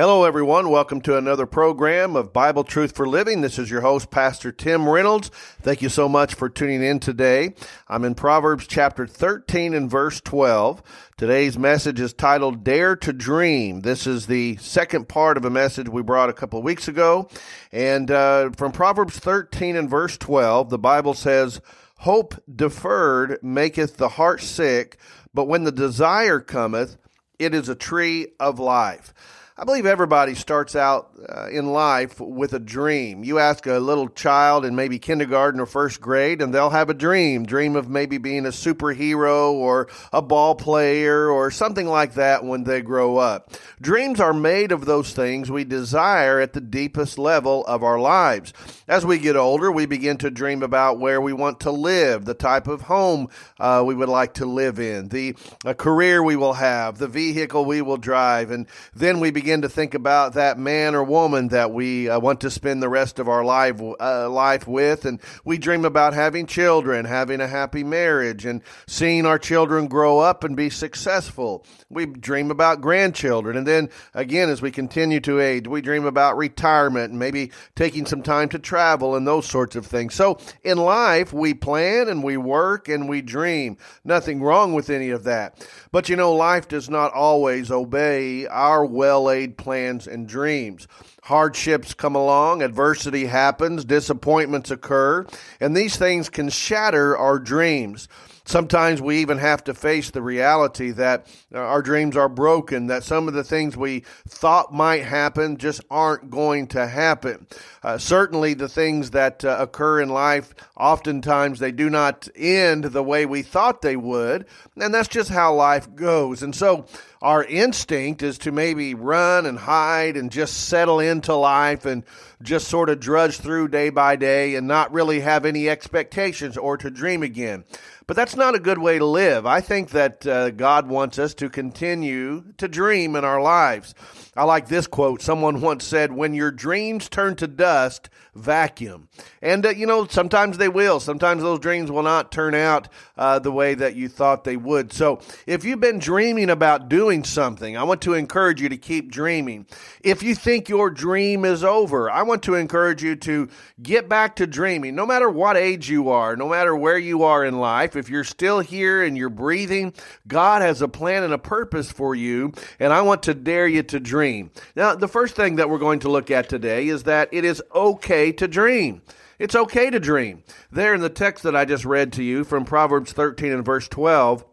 Hello, everyone. Welcome to another program of Bible Truth for Living. This is your host, Pastor Tim Reynolds. Thank you so much for tuning in today. I'm in Proverbs chapter 13 and verse 12. Today's message is titled Dare to Dream. This is the second part of a message we brought a couple of weeks ago. And uh, from Proverbs 13 and verse 12, the Bible says, Hope deferred maketh the heart sick, but when the desire cometh, it is a tree of life. I believe everybody starts out uh, in life with a dream. You ask a little child in maybe kindergarten or first grade, and they'll have a dream dream of maybe being a superhero or a ball player or something like that when they grow up. Dreams are made of those things we desire at the deepest level of our lives. As we get older, we begin to dream about where we want to live, the type of home uh, we would like to live in, the career we will have, the vehicle we will drive, and then we begin begin to think about that man or woman that we uh, want to spend the rest of our life uh, life with, and we dream about having children, having a happy marriage, and seeing our children grow up and be successful. We dream about grandchildren, and then again, as we continue to age, we dream about retirement and maybe taking some time to travel and those sorts of things. So in life, we plan and we work and we dream. Nothing wrong with any of that. But you know, life does not always obey our well laid plans and dreams. Hardships come along, adversity happens, disappointments occur, and these things can shatter our dreams. Sometimes we even have to face the reality that uh, our dreams are broken, that some of the things we thought might happen just aren't going to happen. Uh, certainly, the things that uh, occur in life, oftentimes they do not end the way we thought they would, and that's just how life goes. And so, our instinct is to maybe run and hide and just settle into life and just sort of drudge through day by day and not really have any expectations or to dream again. But that's not a good way to live. I think that uh, God wants us to continue to dream in our lives. I like this quote. Someone once said, When your dreams turn to dust, vacuum. And, uh, you know, sometimes they will. Sometimes those dreams will not turn out uh, the way that you thought they would. So if you've been dreaming about doing something, I want to encourage you to keep dreaming. If you think your dream is over, I want to encourage you to get back to dreaming. No matter what age you are, no matter where you are in life, if you're still here and you're breathing, God has a plan and a purpose for you. And I want to dare you to dream. Now, the first thing that we're going to look at today is that it is okay to dream. It's okay to dream. There in the text that I just read to you from Proverbs 13 and verse 12,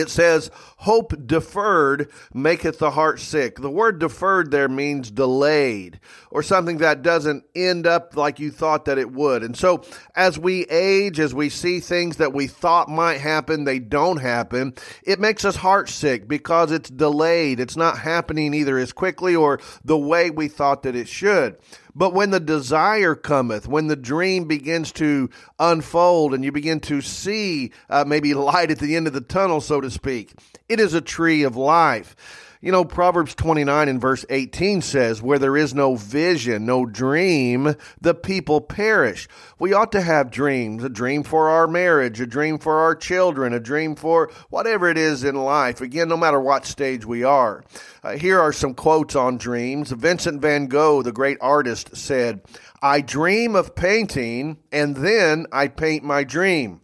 it says, Hope deferred maketh the heart sick. The word deferred there means delayed or something that doesn't end up like you thought that it would. And so as we age, as we see things that we thought might happen, they don't happen, it makes us heart sick because it's delayed. It's not happening either as quickly or the way we thought that it should. But when the desire cometh, when the dream begins to unfold and you begin to see uh, maybe light at the end of the tunnel, so to speak, it is a tree of life. You know, Proverbs 29 and verse 18 says, Where there is no vision, no dream, the people perish. We ought to have dreams a dream for our marriage, a dream for our children, a dream for whatever it is in life. Again, no matter what stage we are. Uh, here are some quotes on dreams. Vincent van Gogh, the great artist, said, I dream of painting, and then I paint my dream.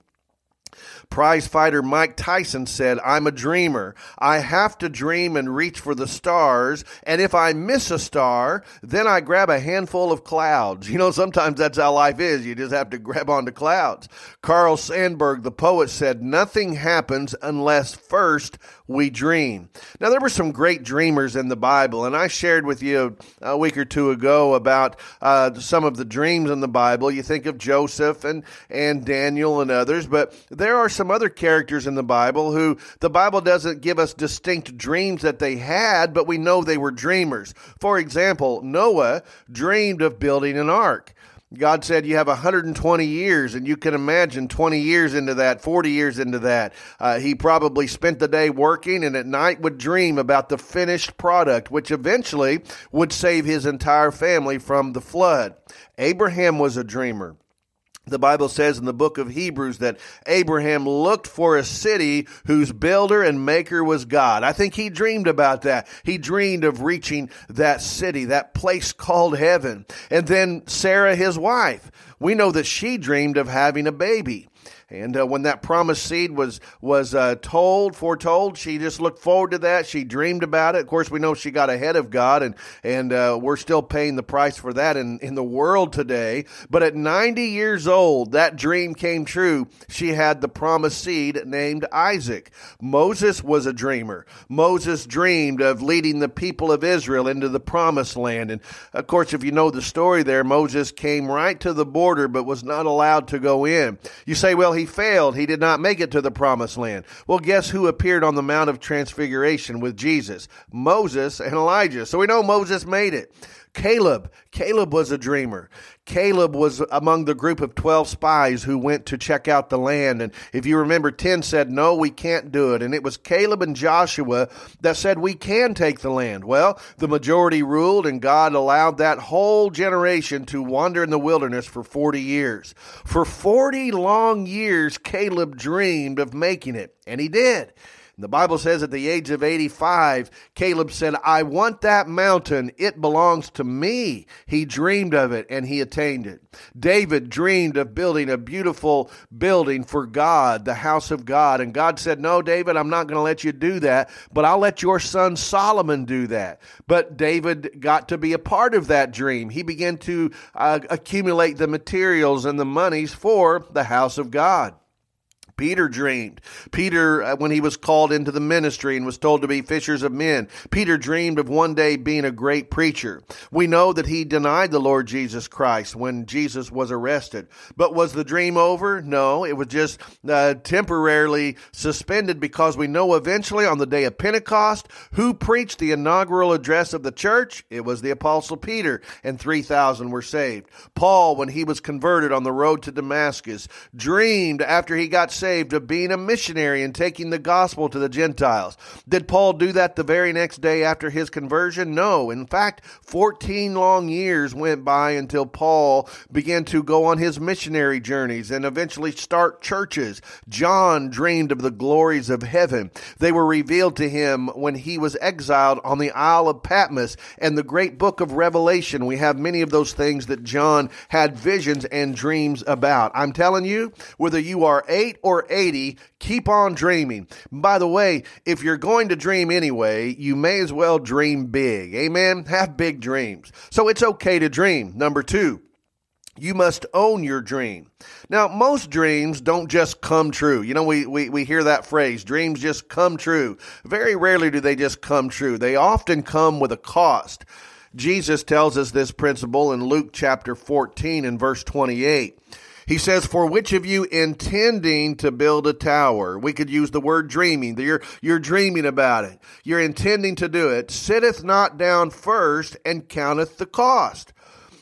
Prize fighter Mike Tyson said, I'm a dreamer. I have to dream and reach for the stars. And if I miss a star, then I grab a handful of clouds. You know, sometimes that's how life is. You just have to grab onto clouds. Carl Sandburg, the poet, said, Nothing happens unless first we dream. Now, there were some great dreamers in the Bible, and I shared with you a week or two ago about uh, some of the dreams in the Bible. You think of Joseph and, and Daniel and others, but there are some other characters in the Bible who the Bible doesn't give us distinct dreams that they had, but we know they were dreamers. For example, Noah dreamed of building an ark. God said you have 120 years, and you can imagine 20 years into that, 40 years into that. Uh, he probably spent the day working and at night would dream about the finished product, which eventually would save his entire family from the flood. Abraham was a dreamer. The Bible says in the book of Hebrews that Abraham looked for a city whose builder and maker was God. I think he dreamed about that. He dreamed of reaching that city, that place called heaven. And then Sarah, his wife, we know that she dreamed of having a baby. And uh, when that promised seed was was uh, told, foretold, she just looked forward to that. She dreamed about it. Of course, we know she got ahead of God, and and uh, we're still paying the price for that in in the world today. But at 90 years old, that dream came true. She had the promised seed named Isaac. Moses was a dreamer. Moses dreamed of leading the people of Israel into the promised land. And of course, if you know the story there, Moses came right to the border, but was not allowed to go in. You say, well, he failed. He did not make it to the promised land. Well, guess who appeared on the Mount of Transfiguration with Jesus? Moses and Elijah. So we know Moses made it. Caleb. Caleb was a dreamer. Caleb was among the group of 12 spies who went to check out the land. And if you remember, 10 said, No, we can't do it. And it was Caleb and Joshua that said, We can take the land. Well, the majority ruled, and God allowed that whole generation to wander in the wilderness for 40 years. For 40 long years, Caleb dreamed of making it, and he did. The Bible says at the age of 85, Caleb said, I want that mountain. It belongs to me. He dreamed of it and he attained it. David dreamed of building a beautiful building for God, the house of God. And God said, No, David, I'm not going to let you do that, but I'll let your son Solomon do that. But David got to be a part of that dream. He began to uh, accumulate the materials and the monies for the house of God. Peter dreamed. Peter, uh, when he was called into the ministry and was told to be fishers of men, Peter dreamed of one day being a great preacher. We know that he denied the Lord Jesus Christ when Jesus was arrested. But was the dream over? No, it was just uh, temporarily suspended because we know eventually on the day of Pentecost, who preached the inaugural address of the church? It was the Apostle Peter, and 3,000 were saved. Paul, when he was converted on the road to Damascus, dreamed after he got saved saved of being a missionary and taking the gospel to the Gentiles. Did Paul do that the very next day after his conversion? No. In fact, 14 long years went by until Paul began to go on his missionary journeys and eventually start churches. John dreamed of the glories of heaven. They were revealed to him when he was exiled on the Isle of Patmos and the great book of Revelation. We have many of those things that John had visions and dreams about. I'm telling you, whether you are eight or or 80, keep on dreaming. By the way, if you're going to dream anyway, you may as well dream big. Amen? Have big dreams. So it's okay to dream. Number two, you must own your dream. Now, most dreams don't just come true. You know, we, we, we hear that phrase, dreams just come true. Very rarely do they just come true. They often come with a cost. Jesus tells us this principle in Luke chapter 14 and verse 28. He says, For which of you intending to build a tower? We could use the word dreaming. You're, you're dreaming about it. You're intending to do it. Sitteth not down first and counteth the cost.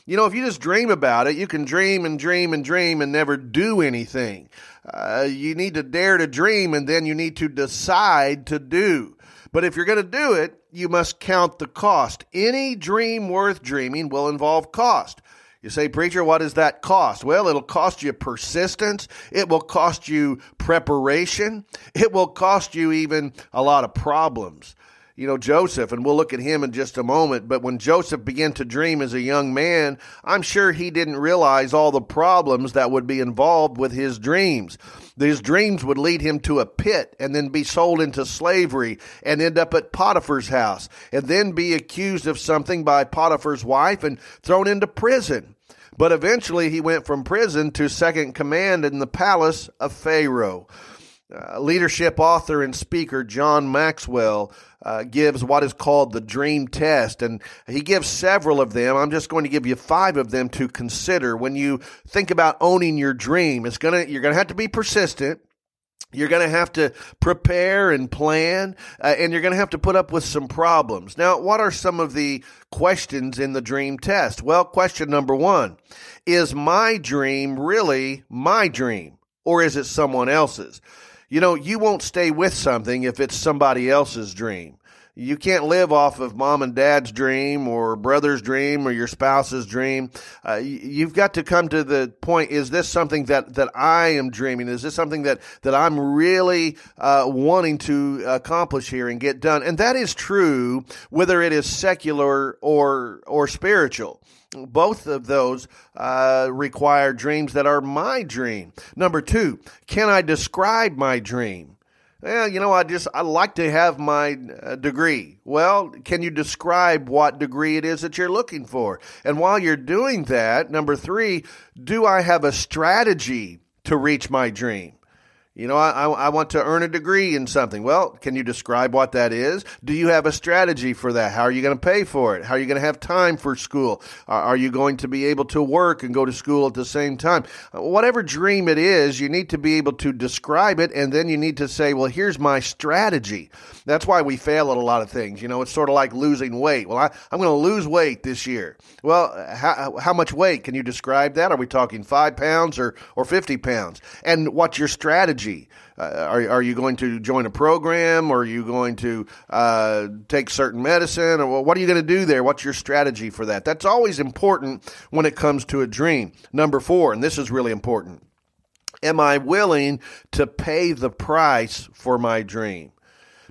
You know, if you just dream about it, you can dream and dream and dream and never do anything. Uh, you need to dare to dream and then you need to decide to do. But if you're going to do it, you must count the cost. Any dream worth dreaming will involve cost. You say, Preacher, what does that cost? Well, it'll cost you persistence. It will cost you preparation. It will cost you even a lot of problems. You know, Joseph, and we'll look at him in just a moment, but when Joseph began to dream as a young man, I'm sure he didn't realize all the problems that would be involved with his dreams. These dreams would lead him to a pit and then be sold into slavery and end up at Potiphar's house and then be accused of something by Potiphar's wife and thrown into prison. But eventually he went from prison to second command in the palace of Pharaoh. Uh, leadership author and speaker John Maxwell uh, gives what is called the dream test, and he gives several of them. I'm just going to give you five of them to consider when you think about owning your dream. It's gonna you're gonna have to be persistent. You're going to have to prepare and plan, uh, and you're going to have to put up with some problems. Now, what are some of the questions in the dream test? Well, question number one Is my dream really my dream, or is it someone else's? You know, you won't stay with something if it's somebody else's dream. You can't live off of mom and dad's dream or brother's dream or your spouse's dream. Uh, you've got to come to the point: is this something that that I am dreaming? Is this something that that I'm really uh, wanting to accomplish here and get done? And that is true whether it is secular or or spiritual both of those uh, require dreams that are my dream. Number two, can I describe my dream? Well, you know, I just I like to have my uh, degree. Well, can you describe what degree it is that you're looking for? And while you're doing that, number 3, do I have a strategy to reach my dream? You know, I, I want to earn a degree in something. Well, can you describe what that is? Do you have a strategy for that? How are you going to pay for it? How are you going to have time for school? Are you going to be able to work and go to school at the same time? Uh, whatever dream it is, you need to be able to describe it and then you need to say, well, here's my strategy. That's why we fail at a lot of things. You know, it's sort of like losing weight. Well, I, am going to lose weight this year. Well, how, how much weight? Can you describe that? Are we talking five pounds or, or 50 pounds? And what's your strategy? Uh, are, are you going to join a program? Or are you going to uh, take certain medicine? Or what are you going to do there? What's your strategy for that? That's always important when it comes to a dream. Number four, and this is really important. Am I willing to pay the price for my dream?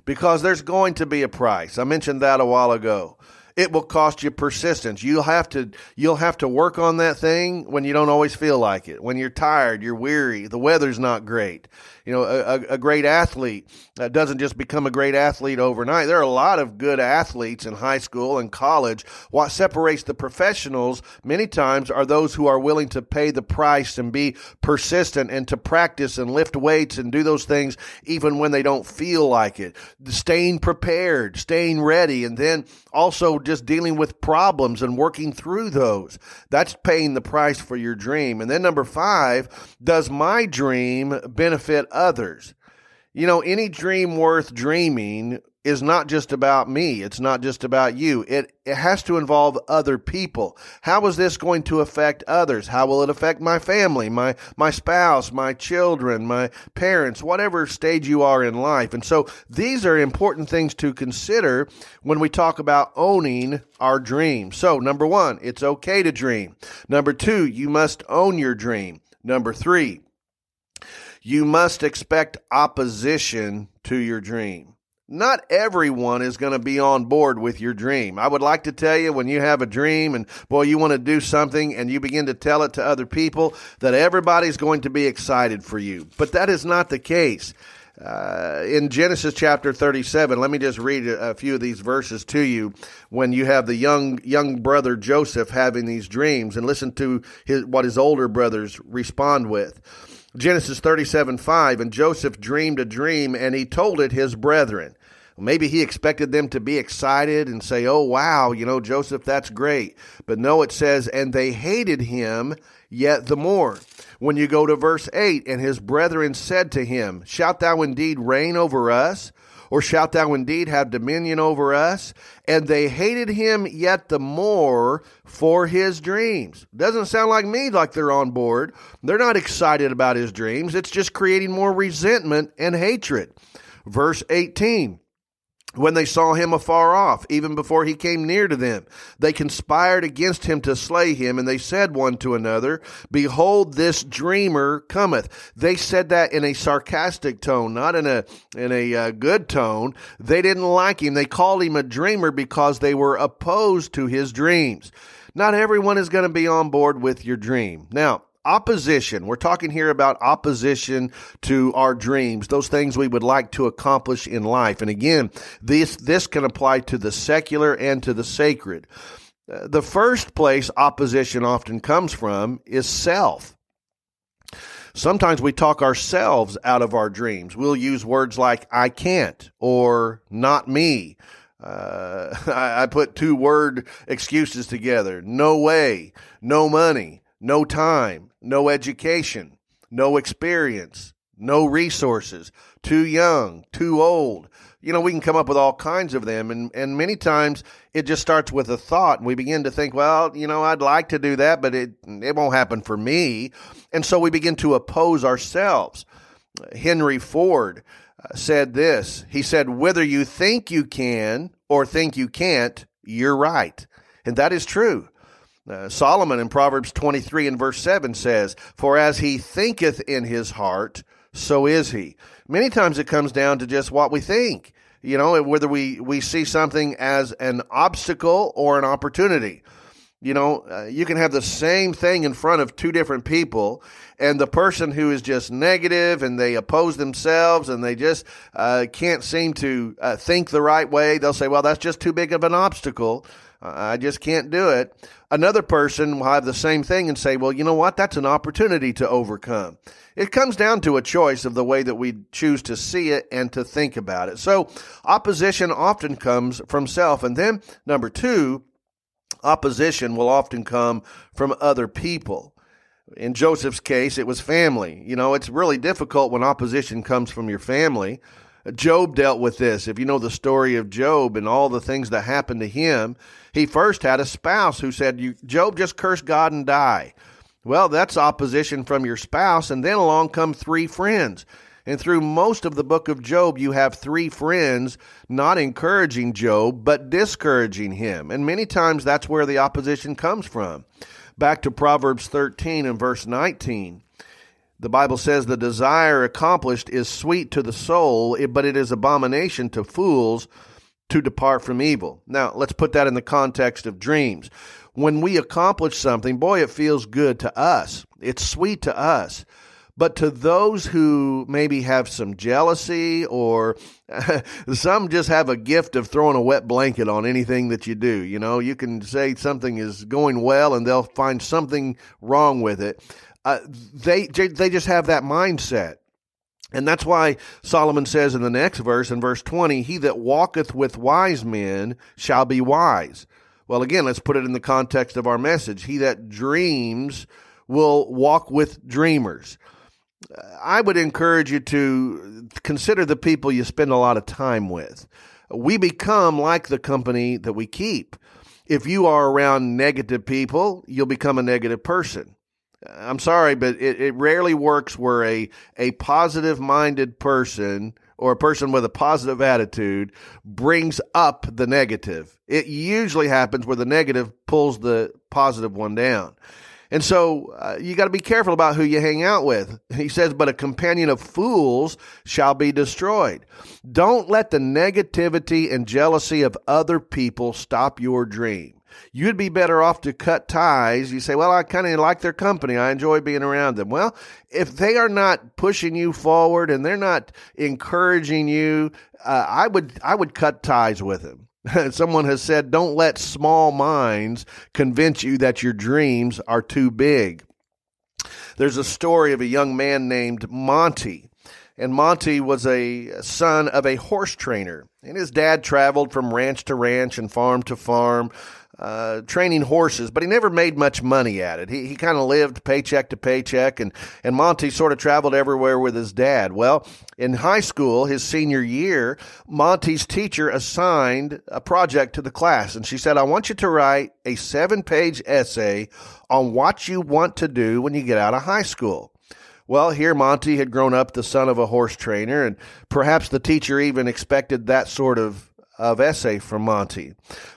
Because there's going to be a price. I mentioned that a while ago it will cost you persistence. You'll have to you'll have to work on that thing when you don't always feel like it. When you're tired, you're weary, the weather's not great. You know, a, a great athlete doesn't just become a great athlete overnight. There are a lot of good athletes in high school and college. What separates the professionals many times are those who are willing to pay the price and be persistent and to practice and lift weights and do those things even when they don't feel like it. Staying prepared, staying ready, and then also just dealing with problems and working through those. That's paying the price for your dream. And then number five, does my dream benefit others? You know, any dream worth dreaming is not just about me. It's not just about you. It, it has to involve other people. How is this going to affect others? How will it affect my family, my, my spouse, my children, my parents, whatever stage you are in life? And so these are important things to consider when we talk about owning our dream. So number one, it's okay to dream. Number two, you must own your dream. Number three, you must expect opposition to your dream. Not everyone is going to be on board with your dream. I would like to tell you when you have a dream and boy, you want to do something and you begin to tell it to other people that everybody's going to be excited for you. But that is not the case. Uh, in Genesis chapter 37, let me just read a, a few of these verses to you when you have the young, young brother Joseph having these dreams and listen to his, what his older brothers respond with. Genesis 37 5, and Joseph dreamed a dream and he told it his brethren. Maybe he expected them to be excited and say, Oh, wow, you know, Joseph, that's great. But no, it says, and they hated him yet the more. When you go to verse 8, and his brethren said to him, Shalt thou indeed reign over us? Or shalt thou indeed have dominion over us? And they hated him yet the more for his dreams. Doesn't sound like me like they're on board. They're not excited about his dreams. It's just creating more resentment and hatred. Verse 18 when they saw him afar off, even before he came near to them. They conspired against him to slay him, and they said one to another, Behold, this dreamer cometh. They said that in a sarcastic tone, not in a, in a uh, good tone. They didn't like him. They called him a dreamer because they were opposed to his dreams. Not everyone is going to be on board with your dream. Now, opposition. We're talking here about opposition to our dreams, those things we would like to accomplish in life. And again, this, this can apply to the secular and to the sacred. Uh, the first place opposition often comes from is self. Sometimes we talk ourselves out of our dreams. We'll use words like I can't or not me. Uh, I, I put two word excuses together. No way. No money no time, no education, no experience, no resources, too young, too old. You know, we can come up with all kinds of them. And, and many times it just starts with a thought and we begin to think, well, you know, I'd like to do that, but it, it won't happen for me. And so we begin to oppose ourselves. Henry Ford uh, said this. He said, whether you think you can or think you can't, you're right. And that is true. Uh, Solomon in Proverbs 23 and verse 7 says, For as he thinketh in his heart, so is he. Many times it comes down to just what we think. You know, whether we, we see something as an obstacle or an opportunity. You know, uh, you can have the same thing in front of two different people, and the person who is just negative and they oppose themselves and they just uh, can't seem to uh, think the right way, they'll say, Well, that's just too big of an obstacle. I just can't do it. Another person will have the same thing and say, well, you know what? That's an opportunity to overcome. It comes down to a choice of the way that we choose to see it and to think about it. So opposition often comes from self. And then number two, opposition will often come from other people. In Joseph's case, it was family. You know, it's really difficult when opposition comes from your family. Job dealt with this. If you know the story of Job and all the things that happened to him, he first had a spouse who said, you, Job, just curse God and die. Well, that's opposition from your spouse. And then along come three friends. And through most of the book of Job, you have three friends not encouraging Job, but discouraging him. And many times that's where the opposition comes from. Back to Proverbs 13 and verse 19. The Bible says the desire accomplished is sweet to the soul, but it is abomination to fools to depart from evil. Now, let's put that in the context of dreams. When we accomplish something, boy, it feels good to us. It's sweet to us. But to those who maybe have some jealousy or some just have a gift of throwing a wet blanket on anything that you do, you know, you can say something is going well and they'll find something wrong with it. Uh, they they just have that mindset. And that's why Solomon says in the next verse, in verse 20, He that walketh with wise men shall be wise. Well, again, let's put it in the context of our message. He that dreams will walk with dreamers. I would encourage you to consider the people you spend a lot of time with. We become like the company that we keep. If you are around negative people, you'll become a negative person. I'm sorry, but it, it rarely works where a, a positive minded person or a person with a positive attitude brings up the negative. It usually happens where the negative pulls the positive one down. And so uh, you got to be careful about who you hang out with. He says, but a companion of fools shall be destroyed. Don't let the negativity and jealousy of other people stop your dream. You'd be better off to cut ties. You say, well, I kind of like their company. I enjoy being around them. Well, if they are not pushing you forward and they're not encouraging you, uh, I would, I would cut ties with them. Someone has said, don't let small minds convince you that your dreams are too big. There's a story of a young man named Monty. And Monty was a son of a horse trainer. And his dad traveled from ranch to ranch and farm to farm, uh, training horses, but he never made much money at it. He, he kind of lived paycheck to paycheck, and, and Monty sort of traveled everywhere with his dad. Well, in high school, his senior year, Monty's teacher assigned a project to the class, and she said, I want you to write a seven page essay on what you want to do when you get out of high school. Well, here Monty had grown up the son of a horse trainer, and perhaps the teacher even expected that sort of of essay from Monty.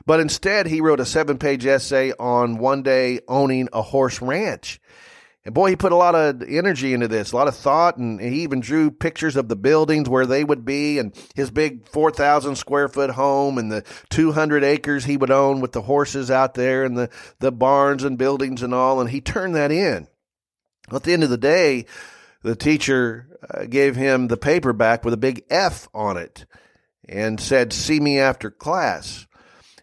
But instead, he wrote a seven page essay on one day owning a horse ranch. And boy, he put a lot of energy into this, a lot of thought, and he even drew pictures of the buildings where they would be and his big 4,000 square foot home and the 200 acres he would own with the horses out there and the, the barns and buildings and all. And he turned that in. At the end of the day, the teacher uh, gave him the paper back with a big F on it and said, See me after class.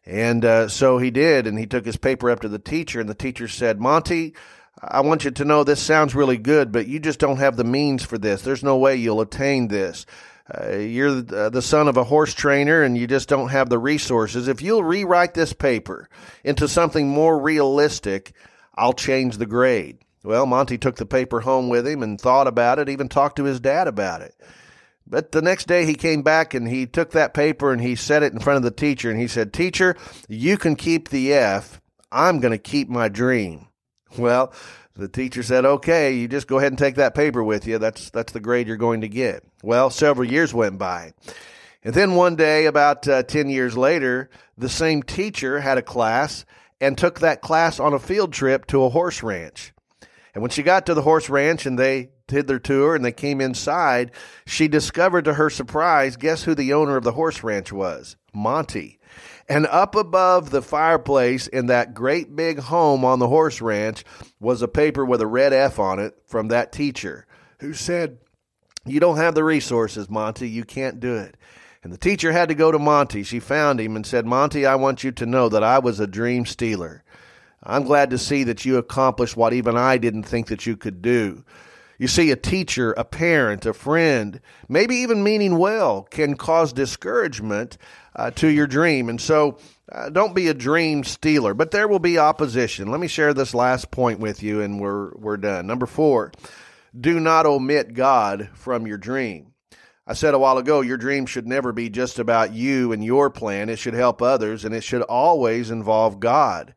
And uh, so he did, and he took his paper up to the teacher, and the teacher said, Monty, I want you to know this sounds really good, but you just don't have the means for this. There's no way you'll attain this. Uh, you're the, uh, the son of a horse trainer and you just don't have the resources. If you'll rewrite this paper into something more realistic, I'll change the grade. Well, Monty took the paper home with him and thought about it, even talked to his dad about it. But the next day he came back and he took that paper and he set it in front of the teacher and he said, Teacher, you can keep the F. I'm going to keep my dream. Well, the teacher said, Okay, you just go ahead and take that paper with you. That's, that's the grade you're going to get. Well, several years went by. And then one day, about uh, 10 years later, the same teacher had a class and took that class on a field trip to a horse ranch. And when she got to the horse ranch and they did to tour and they came inside, she discovered to her surprise, guess who the owner of the horse ranch was? Monty. And up above the fireplace in that great big home on the horse ranch was a paper with a red F on it from that teacher who said, You don't have the resources, Monty. You can't do it. And the teacher had to go to Monty. She found him and said, Monty, I want you to know that I was a dream stealer. I'm glad to see that you accomplished what even I didn't think that you could do. You see, a teacher, a parent, a friend, maybe even meaning well, can cause discouragement uh, to your dream. And so uh, don't be a dream stealer, but there will be opposition. Let me share this last point with you and we're, we're done. Number four, do not omit God from your dream. I said a while ago, your dream should never be just about you and your plan. It should help others and it should always involve God.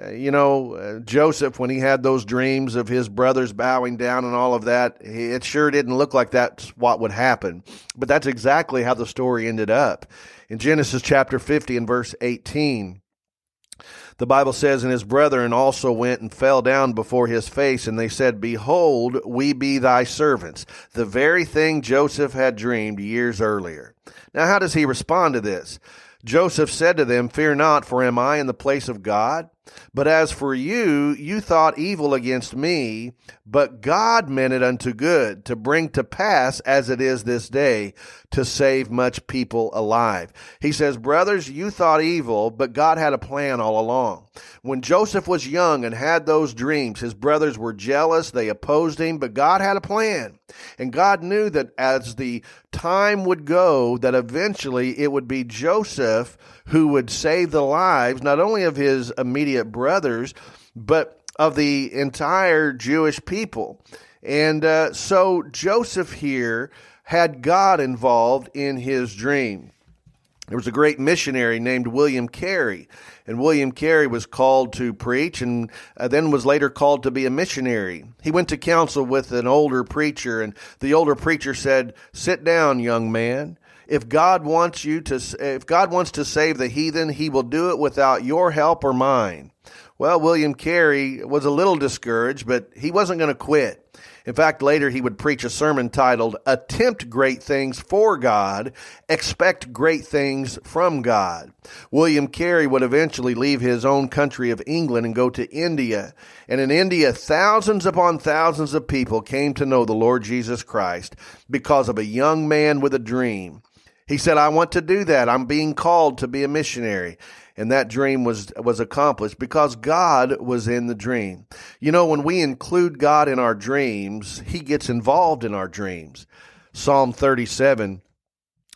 Uh, you know, uh, Joseph, when he had those dreams of his brothers bowing down and all of that, it sure didn't look like that's what would happen. But that's exactly how the story ended up. In Genesis chapter 50 and verse 18, the Bible says, And his brethren also went and fell down before his face, and they said, Behold, we be thy servants. The very thing Joseph had dreamed years earlier. Now, how does he respond to this? Joseph said to them, Fear not, for am I in the place of God? But as for you, you thought evil against me, but God meant it unto good, to bring to pass as it is this day, to save much people alive. He says, Brothers, you thought evil, but God had a plan all along. When Joseph was young and had those dreams, his brothers were jealous, they opposed him, but God had a plan. And God knew that as the time would go, that eventually it would be Joseph who would save the lives not only of his immediate brothers, but of the entire Jewish people. And uh, so Joseph here had God involved in his dream. There was a great missionary named William Carey, and William Carey was called to preach and uh, then was later called to be a missionary. He went to council with an older preacher, and the older preacher said, Sit down, young man. If God wants you to, if God wants to save the heathen, he will do it without your help or mine. Well, William Carey was a little discouraged, but he wasn't going to quit. In fact, later he would preach a sermon titled, Attempt Great Things for God, Expect Great Things from God. William Carey would eventually leave his own country of England and go to India. And in India, thousands upon thousands of people came to know the Lord Jesus Christ because of a young man with a dream. He said, I want to do that. I'm being called to be a missionary. And that dream was, was accomplished because God was in the dream. You know, when we include God in our dreams, He gets involved in our dreams. Psalm 37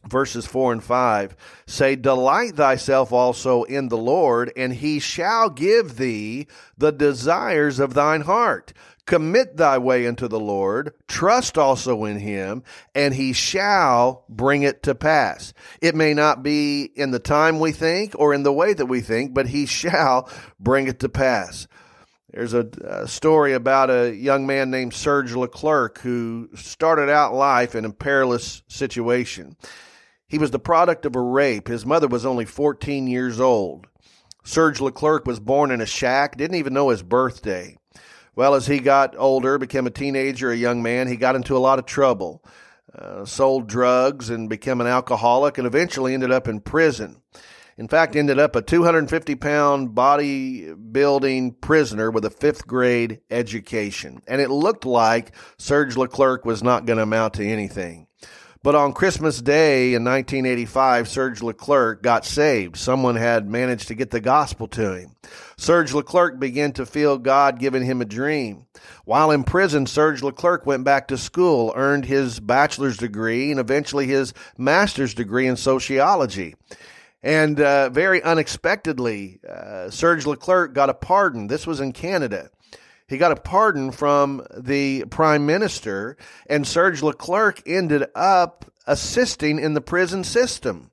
verses 4 and 5 say, Delight thyself also in the Lord, and he shall give thee the desires of thine heart. Commit thy way unto the Lord, trust also in him, and he shall bring it to pass. It may not be in the time we think or in the way that we think, but he shall bring it to pass. There's a, a, story about a young man named Serge Leclerc who started out life in a perilous situation. He was the product of a rape. His mother was only 14 years old. Serge Leclerc was born in a shack, didn't even know his birthday. Well, as he got older, became a teenager, a young man, he got into a lot of trouble. Uh, sold drugs and became an alcoholic and eventually ended up in prison. In fact, ended up a 250 pound bodybuilding prisoner with a fifth grade education. And it looked like Serge Leclerc was not going to amount to anything. But on Christmas Day in 1985, Serge Leclerc got saved. Someone had managed to get the gospel to him. Serge Leclerc began to feel God giving him a dream. While in prison, Serge Leclerc went back to school, earned his bachelor's degree, and eventually his master's degree in sociology. And uh, very unexpectedly, uh, Serge Leclerc got a pardon. This was in Canada. He got a pardon from the prime minister, and Serge Leclerc ended up assisting in the prison system.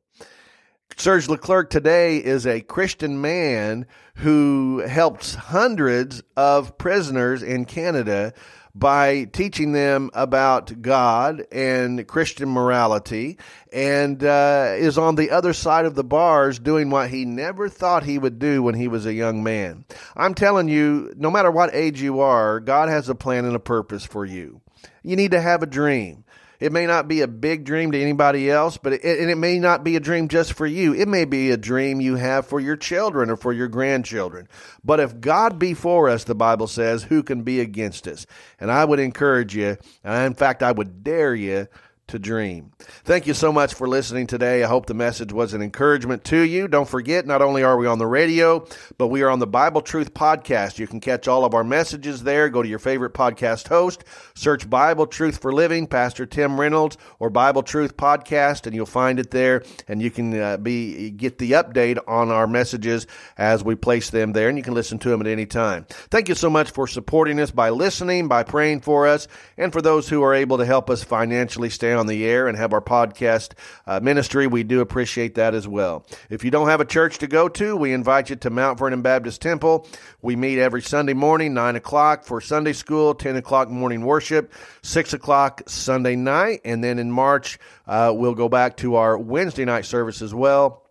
Serge Leclerc today is a Christian man who helps hundreds of prisoners in Canada by teaching them about God and Christian morality and uh, is on the other side of the bars doing what he never thought he would do when he was a young man. I'm telling you, no matter what age you are, God has a plan and a purpose for you. You need to have a dream. It may not be a big dream to anybody else, but it, and it may not be a dream just for you. It may be a dream you have for your children or for your grandchildren. But if God be for us, the Bible says, who can be against us? And I would encourage you, and in fact, I would dare you to dream. Thank you so much for listening today. I hope the message was an encouragement to you. Don't forget, not only are we on the radio, but we are on the Bible Truth podcast. You can catch all of our messages there. Go to your favorite podcast host, search Bible Truth for Living, Pastor Tim Reynolds, or Bible Truth podcast, and you'll find it there. And you can uh, be get the update on our messages as we place them there, and you can listen to them at any time. Thank you so much for supporting us by listening, by praying for us, and for those who are able to help us financially stay on the air and have our podcast uh, ministry. We do appreciate that as well. If you don't have a church to go to, we invite you to Mount Vernon Baptist Temple. We meet every Sunday morning, 9 o'clock for Sunday school, 10 o'clock morning worship, 6 o'clock Sunday night, and then in March, uh, we'll go back to our Wednesday night service as well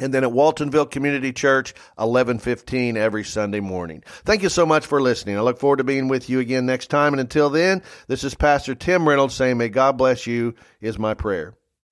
and then at Waltonville Community Church, 1115 every Sunday morning. Thank you so much for listening. I look forward to being with you again next time. And until then, this is Pastor Tim Reynolds saying, May God bless you, is my prayer.